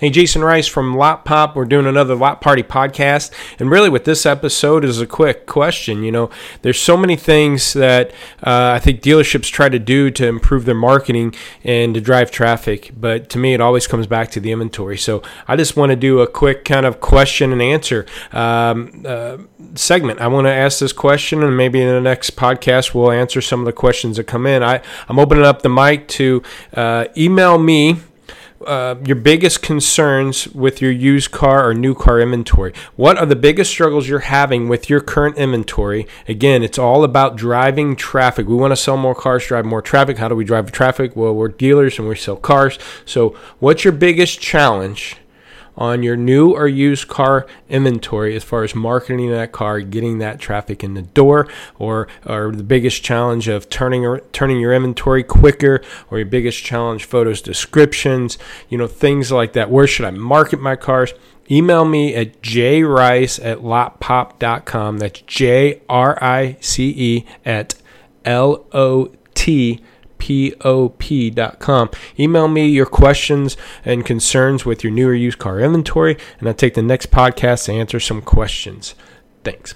Hey, Jason Rice from Lot Pop. We're doing another Lot Party podcast. And really, with this episode is a quick question. You know, there's so many things that uh, I think dealerships try to do to improve their marketing and to drive traffic. But to me, it always comes back to the inventory. So I just want to do a quick kind of question and answer um, uh, segment. I want to ask this question, and maybe in the next podcast, we'll answer some of the questions that come in. I, I'm opening up the mic to uh, email me uh, your biggest concerns with your used car or new car inventory. What are the biggest struggles you're having with your current inventory? Again, it's all about driving traffic. We want to sell more cars, drive more traffic. How do we drive traffic? Well, we're dealers and we sell cars. So, what's your biggest challenge? On your new or used car inventory as far as marketing that car, getting that traffic in the door, or or the biggest challenge of turning turning your inventory quicker, or your biggest challenge photos descriptions, you know things like that. Where should I market my cars? Email me at jrice at lotpop.com. That's J R I C E at L O T pop.com. Email me your questions and concerns with your new or used car inventory, and I'll take the next podcast to answer some questions. Thanks.